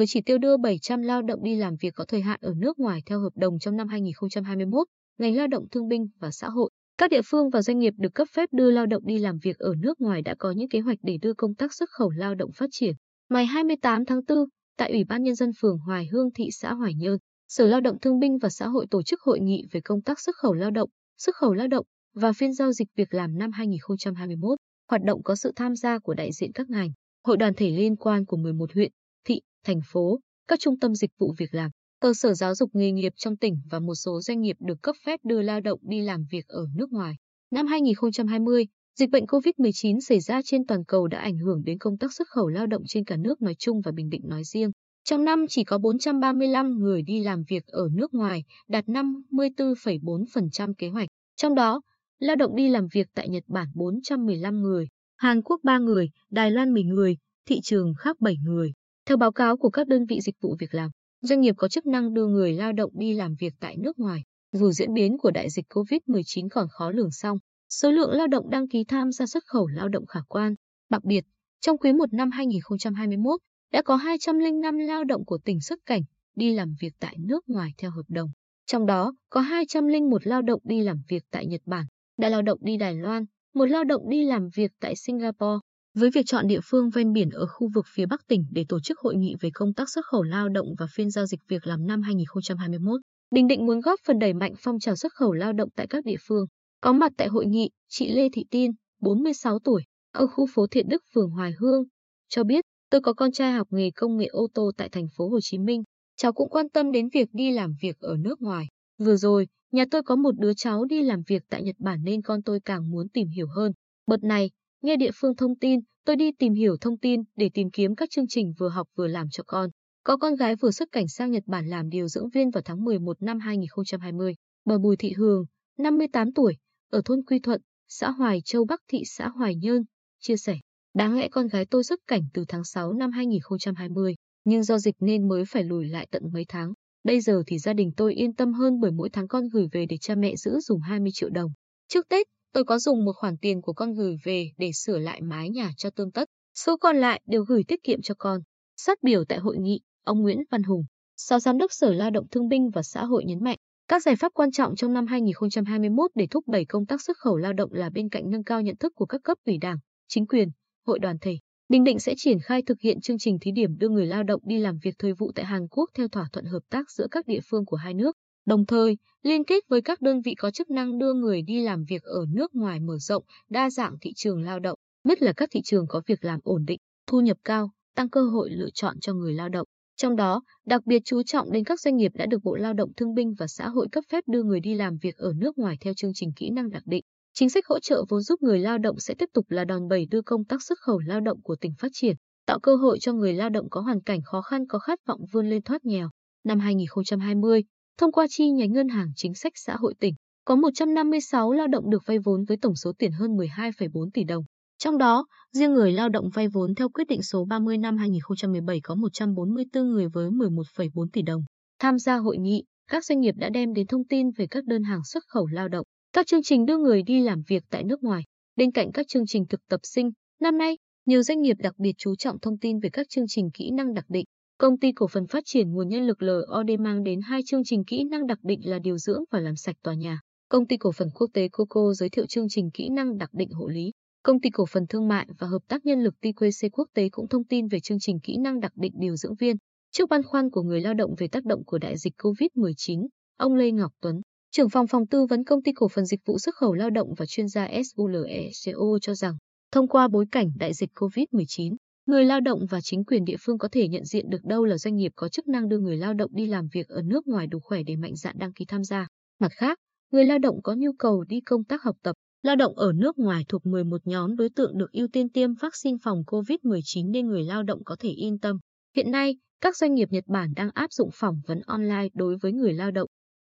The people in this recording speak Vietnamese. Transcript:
với chỉ tiêu đưa 700 lao động đi làm việc có thời hạn ở nước ngoài theo hợp đồng trong năm 2021, ngành lao động thương binh và xã hội, các địa phương và doanh nghiệp được cấp phép đưa lao động đi làm việc ở nước ngoài đã có những kế hoạch để đưa công tác xuất khẩu lao động phát triển. Ngày 28 tháng 4, tại Ủy ban Nhân dân phường Hoài Hương thị xã Hoài Nhơn, Sở Lao động Thương binh và Xã hội tổ chức hội nghị về công tác xuất khẩu lao động, xuất khẩu lao động và phiên giao dịch việc làm năm 2021. Hoạt động có sự tham gia của đại diện các ngành, hội đoàn thể liên quan của 11 huyện, thành phố, các trung tâm dịch vụ việc làm, cơ sở giáo dục nghề nghiệp trong tỉnh và một số doanh nghiệp được cấp phép đưa lao động đi làm việc ở nước ngoài. Năm 2020, dịch bệnh COVID-19 xảy ra trên toàn cầu đã ảnh hưởng đến công tác xuất khẩu lao động trên cả nước nói chung và Bình Định nói riêng. Trong năm chỉ có 435 người đi làm việc ở nước ngoài, đạt 54,4% kế hoạch. Trong đó, lao động đi làm việc tại Nhật Bản 415 người, Hàn Quốc 3 người, Đài Loan 10 người, thị trường khác 7 người. Theo báo cáo của các đơn vị dịch vụ việc làm, doanh nghiệp có chức năng đưa người lao động đi làm việc tại nước ngoài. Dù diễn biến của đại dịch COVID-19 còn khó lường xong, số lượng lao động đăng ký tham gia xuất khẩu lao động khả quan. Đặc biệt, trong quý 1 năm 2021, đã có 205 lao động của tỉnh xuất cảnh đi làm việc tại nước ngoài theo hợp đồng. Trong đó, có 201 lao động đi làm việc tại Nhật Bản, đã lao động đi Đài Loan, một lao động đi làm việc tại Singapore. Với việc chọn địa phương ven biển ở khu vực phía Bắc tỉnh để tổ chức hội nghị về công tác xuất khẩu lao động và phiên giao dịch việc làm năm 2021, Bình Định muốn góp phần đẩy mạnh phong trào xuất khẩu lao động tại các địa phương. Có mặt tại hội nghị, chị Lê Thị Tiên, 46 tuổi, ở khu phố Thiện Đức, phường Hoài Hương, cho biết, tôi có con trai học nghề công nghệ ô tô tại thành phố Hồ Chí Minh. Cháu cũng quan tâm đến việc đi làm việc ở nước ngoài. Vừa rồi, nhà tôi có một đứa cháu đi làm việc tại Nhật Bản nên con tôi càng muốn tìm hiểu hơn. Bật này, nghe địa phương thông tin, tôi đi tìm hiểu thông tin để tìm kiếm các chương trình vừa học vừa làm cho con. Có con gái vừa xuất cảnh sang Nhật Bản làm điều dưỡng viên vào tháng 11 năm 2020. Bà Bùi Thị Hường, 58 tuổi, ở thôn Quy Thuận, xã Hoài Châu Bắc thị xã Hoài Nhơn, chia sẻ. Đáng lẽ con gái tôi xuất cảnh từ tháng 6 năm 2020, nhưng do dịch nên mới phải lùi lại tận mấy tháng. Bây giờ thì gia đình tôi yên tâm hơn bởi mỗi tháng con gửi về để cha mẹ giữ dùng 20 triệu đồng. Trước Tết, tôi có dùng một khoản tiền của con gửi về để sửa lại mái nhà cho tương tất. Số còn lại đều gửi tiết kiệm cho con. Phát biểu tại hội nghị, ông Nguyễn Văn Hùng, Phó Giám đốc Sở Lao động Thương binh và Xã hội nhấn mạnh, các giải pháp quan trọng trong năm 2021 để thúc đẩy công tác xuất khẩu lao động là bên cạnh nâng cao nhận thức của các cấp ủy đảng, chính quyền, hội đoàn thể. Bình Định sẽ triển khai thực hiện chương trình thí điểm đưa người lao động đi làm việc thời vụ tại Hàn Quốc theo thỏa thuận hợp tác giữa các địa phương của hai nước, đồng thời liên kết với các đơn vị có chức năng đưa người đi làm việc ở nước ngoài mở rộng, đa dạng thị trường lao động, nhất là các thị trường có việc làm ổn định, thu nhập cao, tăng cơ hội lựa chọn cho người lao động. Trong đó, đặc biệt chú trọng đến các doanh nghiệp đã được Bộ Lao động Thương binh và Xã hội cấp phép đưa người đi làm việc ở nước ngoài theo chương trình kỹ năng đặc định. Chính sách hỗ trợ vốn giúp người lao động sẽ tiếp tục là đòn bẩy đưa công tác xuất khẩu lao động của tỉnh phát triển, tạo cơ hội cho người lao động có hoàn cảnh khó khăn có khát vọng vươn lên thoát nghèo. Năm 2020, thông qua chi nhánh ngân hàng chính sách xã hội tỉnh, có 156 lao động được vay vốn với tổng số tiền hơn 12,4 tỷ đồng. Trong đó, riêng người lao động vay vốn theo quyết định số 30 năm 2017 có 144 người với 11,4 tỷ đồng. Tham gia hội nghị, các doanh nghiệp đã đem đến thông tin về các đơn hàng xuất khẩu lao động, các chương trình đưa người đi làm việc tại nước ngoài. Bên cạnh các chương trình thực tập sinh, năm nay, nhiều doanh nghiệp đặc biệt chú trọng thông tin về các chương trình kỹ năng đặc định. Công ty cổ phần phát triển nguồn nhân lực LOD mang đến hai chương trình kỹ năng đặc định là điều dưỡng và làm sạch tòa nhà. Công ty cổ phần quốc tế Coco giới thiệu chương trình kỹ năng đặc định hộ lý. Công ty cổ phần thương mại và hợp tác nhân lực TQC quốc tế cũng thông tin về chương trình kỹ năng đặc định điều dưỡng viên. Trước băn khoăn của người lao động về tác động của đại dịch COVID-19, ông Lê Ngọc Tuấn, trưởng phòng phòng tư vấn công ty cổ phần dịch vụ xuất khẩu lao động và chuyên gia SULECO cho rằng, thông qua bối cảnh đại dịch COVID-19, người lao động và chính quyền địa phương có thể nhận diện được đâu là doanh nghiệp có chức năng đưa người lao động đi làm việc ở nước ngoài đủ khỏe để mạnh dạn đăng ký tham gia. Mặt khác, người lao động có nhu cầu đi công tác học tập, Lao động ở nước ngoài thuộc 11 nhóm đối tượng được ưu tiên tiêm vaccine phòng COVID-19 nên người lao động có thể yên tâm. Hiện nay, các doanh nghiệp Nhật Bản đang áp dụng phỏng vấn online đối với người lao động.